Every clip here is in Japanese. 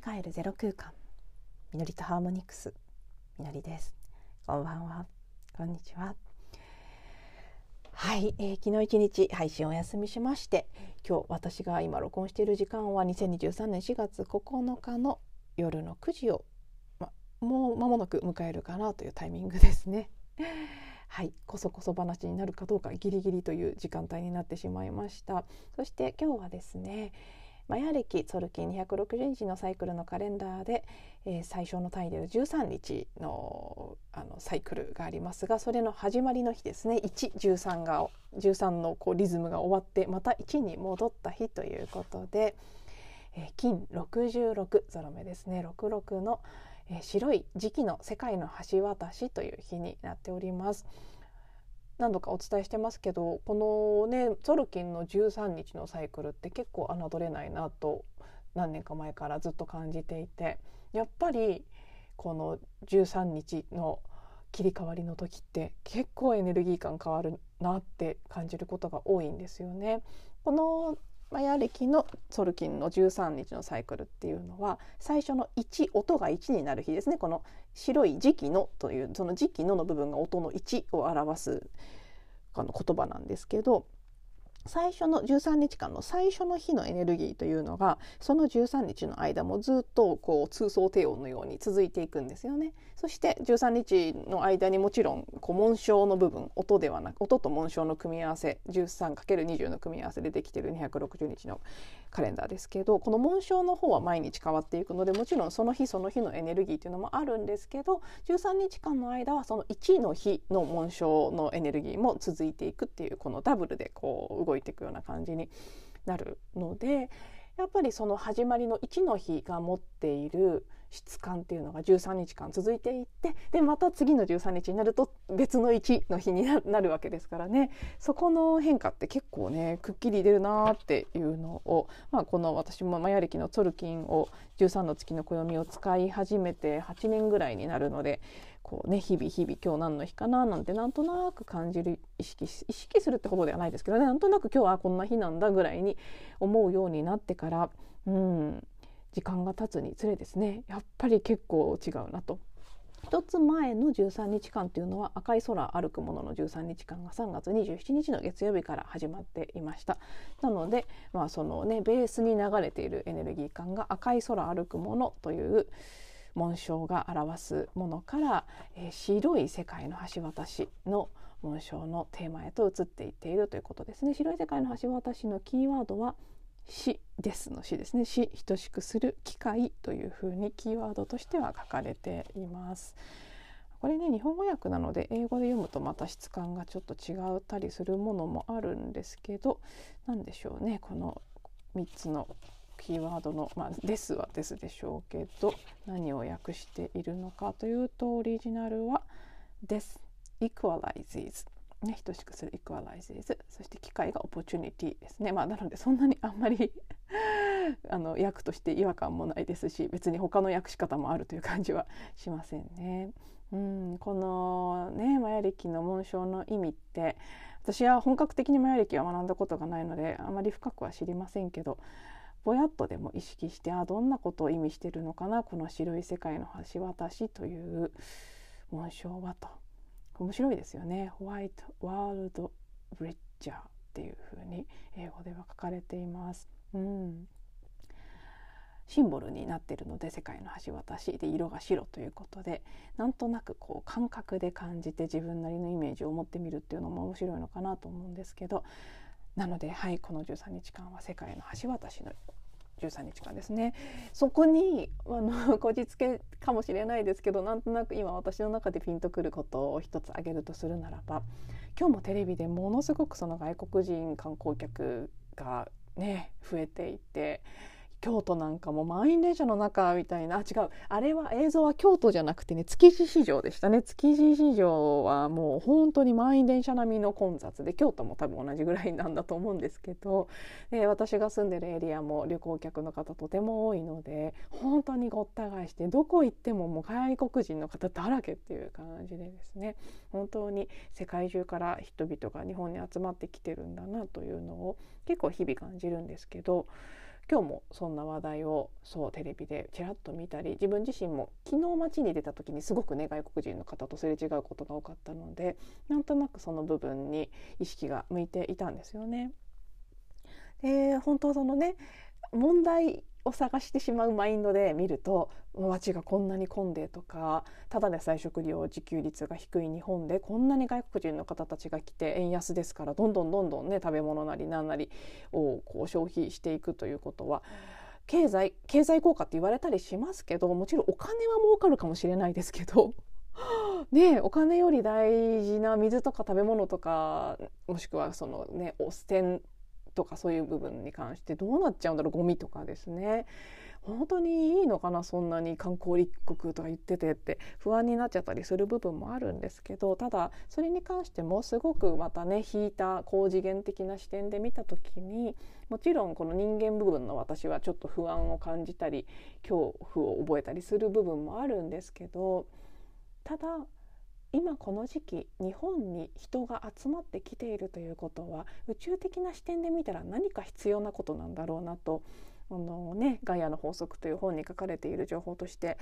自分に帰るゼロ空間。みのりとハーモニクス。みのりです。こんばんは。こんにちは。はい、えー、昨日一日配信お休みしまして今日私が今録音している時間は2023年4月9日の夜の9時を、ま、もう間もなく迎えるかなというタイミングですね。はい。こそこそ話になるかどうかギリギリという時間帯になってしまいました。そして今日はですねマヤ暦ソルキン260日のサイクルのカレンダーで、えー、最初の単位で13日のあのサイクルがありますがそれの始まりの日ですね113が13のこうリズムが終わってまた1に戻った日ということで、えー、金66ゾロ目ですね66の、えー、白い時期の世界の橋渡しという日になっております。何度かお伝えしてますけどこのねソルキンの13日のサイクルって結構侮れないなと何年か前からずっと感じていてやっぱりこの13日の切り替わりの時って結構エネルギー感変わるなって感じることが多いんですよね。このマヤ暦のソルキンの13日のサイクルっていうのは最初の1音が1になる日ですね。この白い時期のというその時期のの部分が音の1を表すあの言葉なんですけど最初の13日間の最初の日のエネルギーというのがその13日の間もずっとこう通奏低音のように続いていくんですよね。そして13日の間にもちろんこう紋章の部分音ではなく音と紋章の組み合わせ 13×20 の組み合わせでできている260日のカレンダーですけどこの紋章の方は毎日変わっていくのでもちろんその日その日のエネルギーというのもあるんですけど13日間の間はその1の日の紋章のエネルギーも続いていくっていうこのダブルでこう動いていくような感じになるのでやっぱりその始まりの1の日が持っている質感っていうのが13日間続いていってでまた次の13日になると別の1の日になるわけですからね。そこの変化って結構ねくっきり出るなっていうのを、まあ、この私もマヤ暦のツルキンを13の月の暦を使い始めて8年ぐらいになるのでこうね日々日々今日何の日かななんてなんとなく感じる意識意識するってほどではないですけどねなんとなく今日はこんな日なんだぐらいに思うようになってからうん時間が経つにつれですねやっぱり結構違うなと。一つ前の13日間というのは赤い空歩くものの13日間が3月27日の月曜日から始まっていましたなのでまあそのねベースに流れているエネルギー感が赤い空歩くものという紋章が表すものから、えー、白い世界の橋渡しの紋章のテーマへと移っていっているということですね。白い世界の橋渡しのキーワードは死ですの死ですね。死等しくする機会というふうにキーワードとしては書かれています。これね日本語訳なので英語で読むとまた質感がちょっと違ったりするものもあるんですけど何でしょうね。この3つのキーワードの、まあ、ですはですでしょうけど何を訳しているのかというとオリジナルは「です」「equalizes」ね、等しくする。equalizes そして機会が opportunity ですね、まあ、なのでそんなにあんまり あの訳として違和感もないですし別に他の訳し方もあるという感じはしませんね。うんこのねマヤ暦の紋章の意味って私は本格的にマヤ暦は学んだことがないのであまり深くは知りませんけどぼやっとでも意識してあどんなことを意味してるのかなこの白い世界の橋渡しという紋章はと面白いですよね。ホワイトワールドブリッジャーっていう風に英語では書かれています。うんシンボルになっているので世界の橋渡しで色が白ということでなんとなくこう感覚で感じて自分なりのイメージを持ってみるっていうのも面白いのかなと思うんですけどなのではいこの13日間は世界の橋渡しの13日間ですね。そこにあの こじつけかもしれないですけどなんとなく今私の中でピンとくることを一つ挙げるとするならば今日もテレビでものすごくその外国人観光客がね増えていて京都なんかも満員電車の中みたいな。違う。あれは映像は京都じゃなくてね築地市場でしたね。築地市場はもう本当に満員電車並みの混雑で京都も多分同じぐらいなんだと思うんですけど。で私が住んでるエリアも旅行客の方とても多いので本当にごった返してどこ行ってももう外国人の方だらけっていう感じでですね。本当に世界中から人々が日本に集まってきてるんだなというのを結構日々感じるんですけど。今日もそんな話題をそうテレビでちらっと見たり自分自身も昨日街に出た時にすごくね外国人の方とすれ違うことが多かったのでなんとなくその部分に意識が向いていたんですよね。で本当そのね問題を探してしまうマインドで見ると街がこんなに混んでとかただでさえ食料自給率が低い日本でこんなに外国人の方たちが来て円安ですからどんどんどんどんね食べ物なり何なりをこう消費していくということは経済経済効果って言われたりしますけどもちろんお金は儲かるかもしれないですけど ね、お金より大事な水とか食べ物とかもしくはそのね汚染とかそういう部分に関してどうなっちゃうんだろう。ゴミとかですね。本当にいいのかなそんなに観光立国とか言っててって不安になっちゃったりする部分もあるんですけどただそれに関してもすごくまたね引いた高次元的な視点で見た時にもちろんこの人間部分の私はちょっと不安を感じたり恐怖を覚えたりする部分もあるんですけどただ今この時期日本に人が集まってきているということは宇宙的な視点で見たら何か必要なことなんだろうなとあの、ね「ガイアの法則」という本に書かれている情報として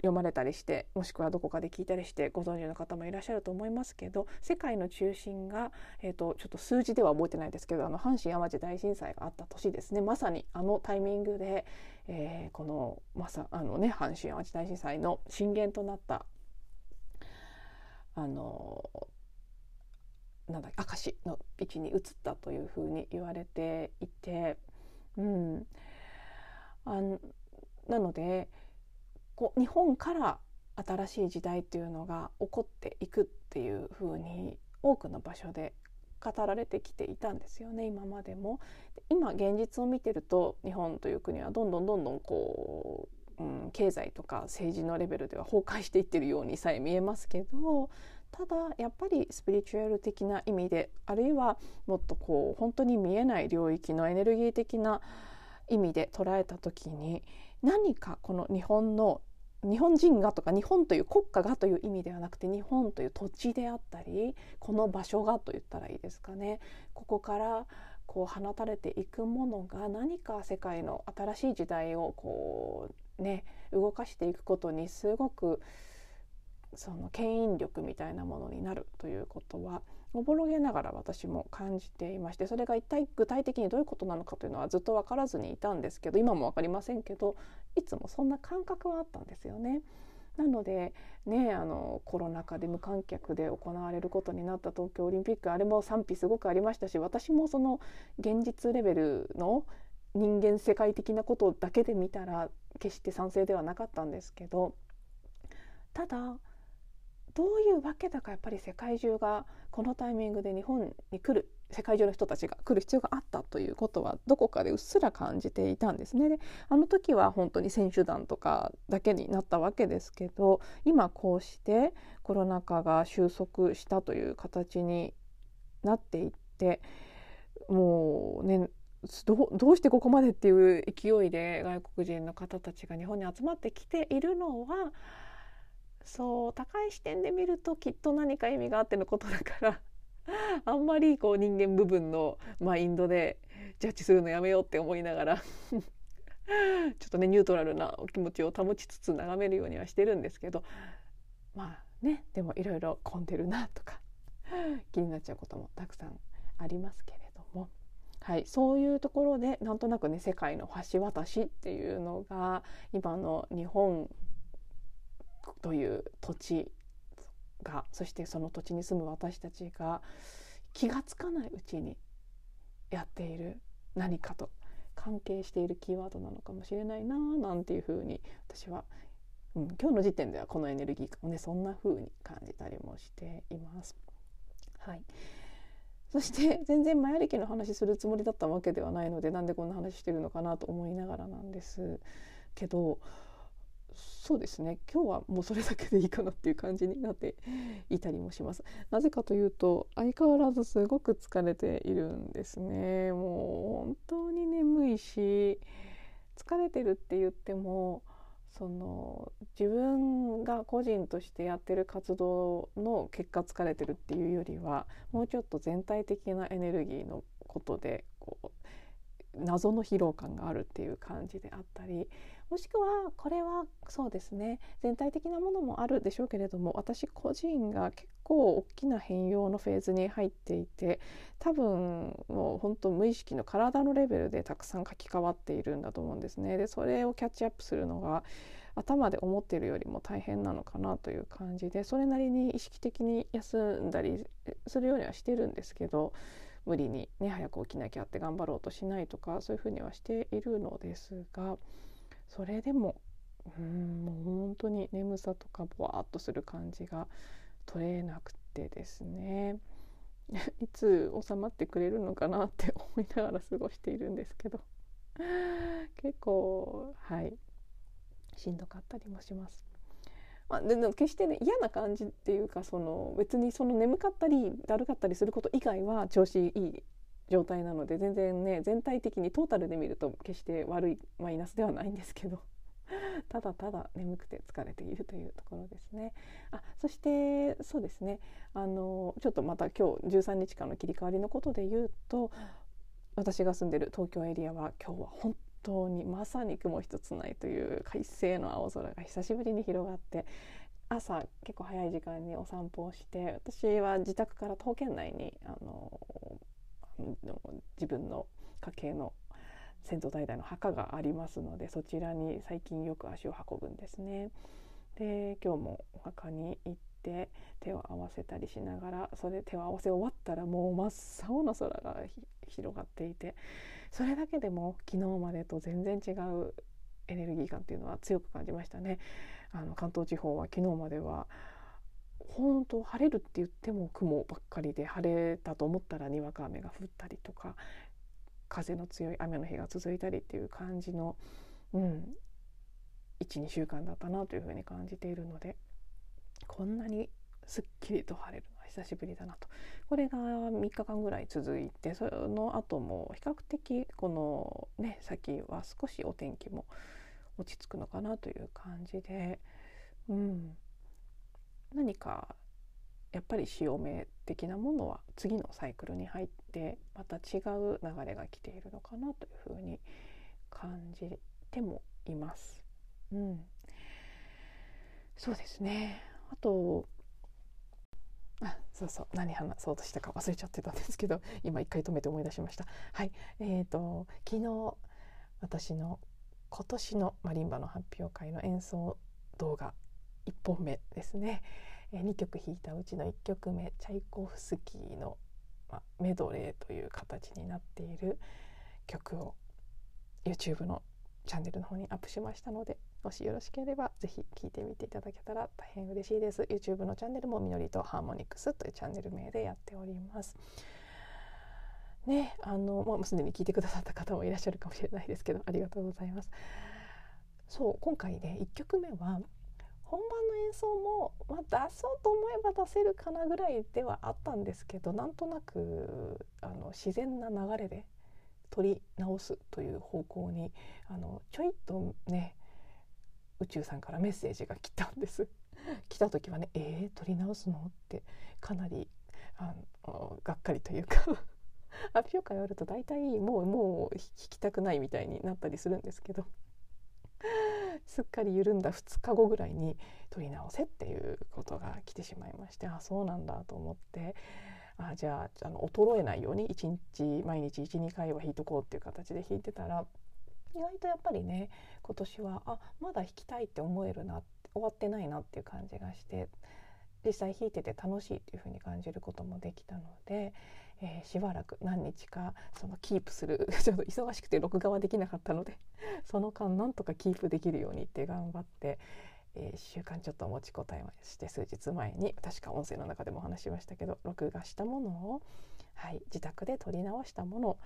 読まれたりしてもしくはどこかで聞いたりしてご存知の方もいらっしゃると思いますけど世界の中心が、えーと、ちょっと数字では覚えてないですけどあの阪神・淡路大震災があった年ですね。まさにあのタイミングで、えー、このまさあの、ね、阪神・淡路大震災の震源となったあのなんだ明石の位置に移ったというふうに言われていて、うん、あなのでこう日本から新しい時代っていうのが起こっていくっていうふうに多くの場所で語られてきていたんですよね今までも。今現実を見てると日本という国はどんどんどんどんこううん、経済とか政治のレベルでは崩壊していってるようにさえ見えますけどただやっぱりスピリチュアル的な意味であるいはもっとこう本当に見えない領域のエネルギー的な意味で捉えた時に何かこの日本の日本人がとか日本という国家がという意味ではなくて日本という土地であったりこの場所がと言ったらいいですかね。ここからこう放たれていくものが何か世界の新しい時代をこうね動かしていくことにすごくその牽引力みたいなものになるということはおぼろげながら私も感じていましてそれが一体具体的にどういうことなのかというのはずっと分からずにいたんですけど今も分かりませんけどいつもそんな感覚はあったんですよね。なのでねあのコロナ禍で無観客で行われることになった東京オリンピックあれも賛否すごくありましたし私もその現実レベルの人間世界的なことだけで見たら決して賛成ではなかったんですけどただどういうわけだかやっぱり世界中がこのタイミングで日本に来る世界中の人たちが来る必要があったということはどこかでうっすら感じていたんですね。であの時は本当に選手団とかだけになったわけですけど今こうしてコロナ禍が収束したという形になっていってもうねどどうしてここまでっていう勢いで外国人の方たちが日本に集まってきているのはそう高い視点で見るときっと何か意味があってのことだから あんまりこう人間部分のマインドでジャッジするのやめようって思いながら ちょっとねニュートラルなお気持ちを保ちつつ眺めるようにはしてるんですけどまあねでもいろいろ混んでるなとか気になっちゃうこともたくさんありますけれど。はい、そういうところでなんとなくね世界の橋渡しっていうのが今の日本という土地がそしてその土地に住む私たちが気が付かないうちにやっている何かと関係しているキーワードなのかもしれないななんていうふうに私は、うん、今日の時点ではこのエネルギーをねそんなふうに感じたりもしています。はいそして 全然前歴の話するつもりだったわけではないのでなんでこんな話してるのかなと思いながらなんです。けどそうですね。今日はもうそれだけでいいかなっていう感じになっていたりもします。なぜかというと相変わらずすごく疲れているんですね。もう本当に眠いし疲れてるって言ってもその自分が個人としてやってる活動の結果疲れてるっていうよりはもうちょっと全体的なエネルギーのことでこう謎の疲労感があるっていう感じであったりもしくはこれはそうですね全体的なものもあるでしょうけれども私個人が結構大きな変容のフェーズに入っていて多分もう本当無意識の体のレベルでたくさん書き換わっているんだと思うんですね。でそれをキャッチアップするのが頭で思っているよりも大変なのかなという感じでそれなりに意識的に休んだりするようにはしてるんですけど無理にね早く起きなきゃって頑張ろうとしないとかそういうふうにはしているのですがそれでもうんもう本当に眠さとかぼわっとする感じが取れなくてですね いつ収まってくれるのかなって思いながら過ごしているんですけど結構はいしんどかったりもします。まあ、でも決してね嫌な感じっていうかその別にその眠かったりだるかったりすること以外は調子いい状態なので全然ね全体的にトータルで見ると決して悪いマイナスではないんですけど ただただ眠くて疲れているというところですね。あそしてそうですねあのちょっとまた今日13日間の切り替わりのことで言うと私が住んでる東京エリアは今日は本当にまさに雲一つないという快晴の青空が久しぶりに広がって朝結構早い時間にお散歩をして私は自宅から徒歩圏内にあの自分の家系の先祖代々の墓がありますのでそちらに最近よく足を運ぶんですね。で今日もお墓に行って手を合わせたりしながらそれ手を合わせ終わったらもう真っ青な空が広がっていてそれだけでも昨日までと全然違うエネルギー感っていうのは強く感じましたね。あの関東地方は昨日までは本当晴れるって言っても雲ばっかりで晴れたと思ったらにわか雨が降ったりとか風の強い雨の日が続いたりっていう感じの、うん、12週間だったなというふうに感じているのでこんなにすっきりと晴れるのは久しぶりだなと。これが3日間ぐらい続いてその後も比較的このね先は少しお天気も落ち着くのかなという感じで、うん、何かやっぱり潮目的なものは次のサイクルに入ってまた違う流れが来ているのかなというふうに感じてもいます。うん、そうですねあとあそうそう何話そうとしたか忘れちゃってたんですけど 今一回止めて思い出しました。はいえーと、と昨日私の今年のマリンバの発表会の演奏動画1本目ですね、え2曲弾いたうちの1曲目チャイコフスキーの、まメドレーという形になっている曲を YouTube のチャンネルの方にアップしましたのでもしよろしければぜひ聴いてみていただけたら大変嬉しいです。YouTube のチャンネルもみのりとハーモニクスというチャンネル名でやっております。ねあのもうすでに聞いてくださった方もいらっしゃるかもしれないですけどありがとうございます。そう今回ね1曲目は本番の演奏も、まあ、出そうと思えば出せるかなぐらいではあったんですけどなんとなくあの自然な流れで取り直すという方向にあのちょいっとね宇宙さんからメッセージが来たんです 来た時はね「えー、取り直すの?」ってかなりあのがっかりというか 発表会終わると大体もうもう弾きたくないみたいになったりするんですけど すっかり緩んだ2日後ぐらいに取り直せっていうことが来てしまいましてあそうなんだと思ってあじゃああの衰えないように1日毎日12回は弾いとこうっていう形で弾いてたら意外とやっぱりね今年はあまだ弾きたいって思えるな終わってないなっていう感じがして実際弾いてて楽しいっていう風に感じることもできたので、えー、しばらく何日かそのキープする ちょっと忙しくて録画はできなかったので その間なんとかキープできるようにって頑張って、えー、1週間ちょっと持ちこたえまして数日前に確か音声の中でもお話しましたけど録画したものを、はい、自宅で撮り直したものを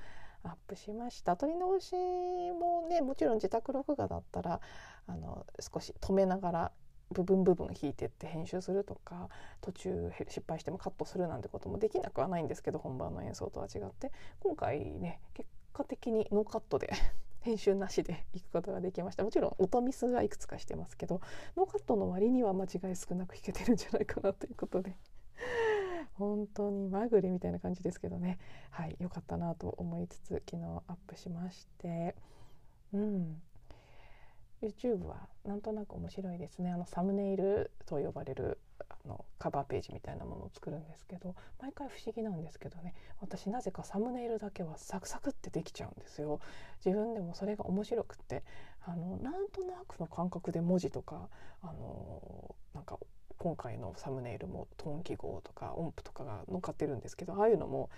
アップしました。撮り直しもねもちろん自宅録画だったらあの少し止めながら部分部分弾いてって編集するとか途中失敗してもカットするなんてこともできなくはないんですけど本番の演奏とは違って今回ね結果的にノーカットで 編集なしでいくことができました。もちろん音ミスはいくつかしてますけどノーカットの割には間違い少なく弾けてるんじゃないかなということで 本当にまぐれみたいな感じですけどね。はい良かったなと思いつつ昨日アップしまして。うん。YouTube はなんとなく面白いですね。あのサムネイルと呼ばれるあのカバーページみたいなものを作るんですけど毎回不思議なんですけどね。私なぜかサムネイルだけはサクサクってできちゃうんですよ。自分でもそれが面白くって。あのなんとなくの感覚で文字とかあのなんか今回のサムネイルもトーン記号とか音符とかが乗っかってるんですけどああいうのも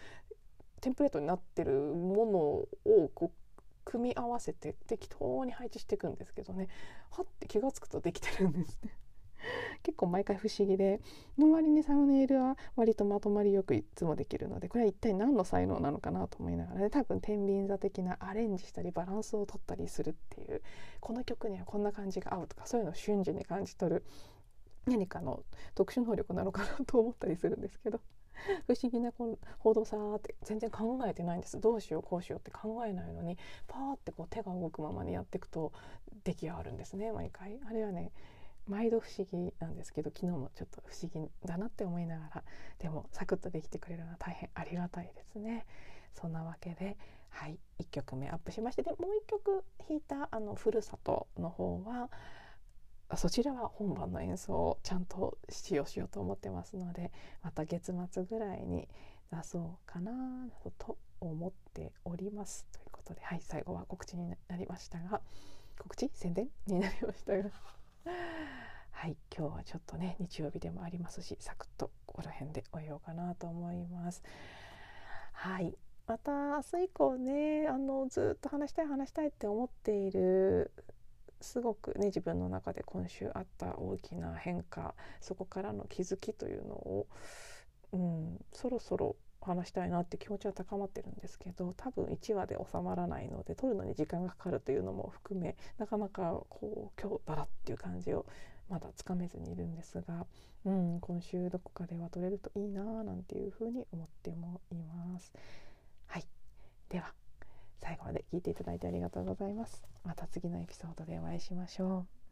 テンプレートになってるものをこう組み合わせて適当に配置していくんですけどね。はっ！て気が付くとできてるんですね。結構毎回不思議で。の割にサムネイルは割とまとまりよくいつもできるのでこれは一体何の才能なのかなと思いながらね。多分天秤座的なアレンジしたりバランスを取ったりするっていう。この曲にはこんな感じが合うとかそういうのを瞬時に感じ取る何かの特殊能力なのかなと思ったりするんですけど。不思議なこの報道さーって全然考えてないんです。どうしようこうしようって考えないのにパーってこう手が動くままにやっていくと出来上がるんですね毎回。あれはね毎度不思議なんですけど昨日もちょっと不思議だなって思いながらでもサクッとできてくれるのは大変ありがたいですね。そんなわけではい1曲目アップしましてでもう1曲弾いたあの「ふるさと」の方はそちらは本番の演奏をちゃんと使用しようと思ってますのでまた月末ぐらいに出そうかなと思っております。ということではい最後は告知になりましたが告知宣伝になりましたが。はい今日はちょっとね日曜日でもありますしサクッとここら辺で終えようかなと思います。はいまた明日以降ねあのずっと話したい話したいって思っているすごくね自分の中で今週あった大きな変化そこからの気づきというのを、うん、そろそろ話したいなって気持ちは高まってるんですけど多分1話で収まらないので撮るのに時間がかかるというのも含めなかなかこう今日だらっていう感じをまだつかめずにいるんですが、うん、今週どこかでは撮れるといいななんていうふうに思ってもいます。はいでは最後まで聞いていただいてありがとうございます。また次のエピソードでお会いしましょう。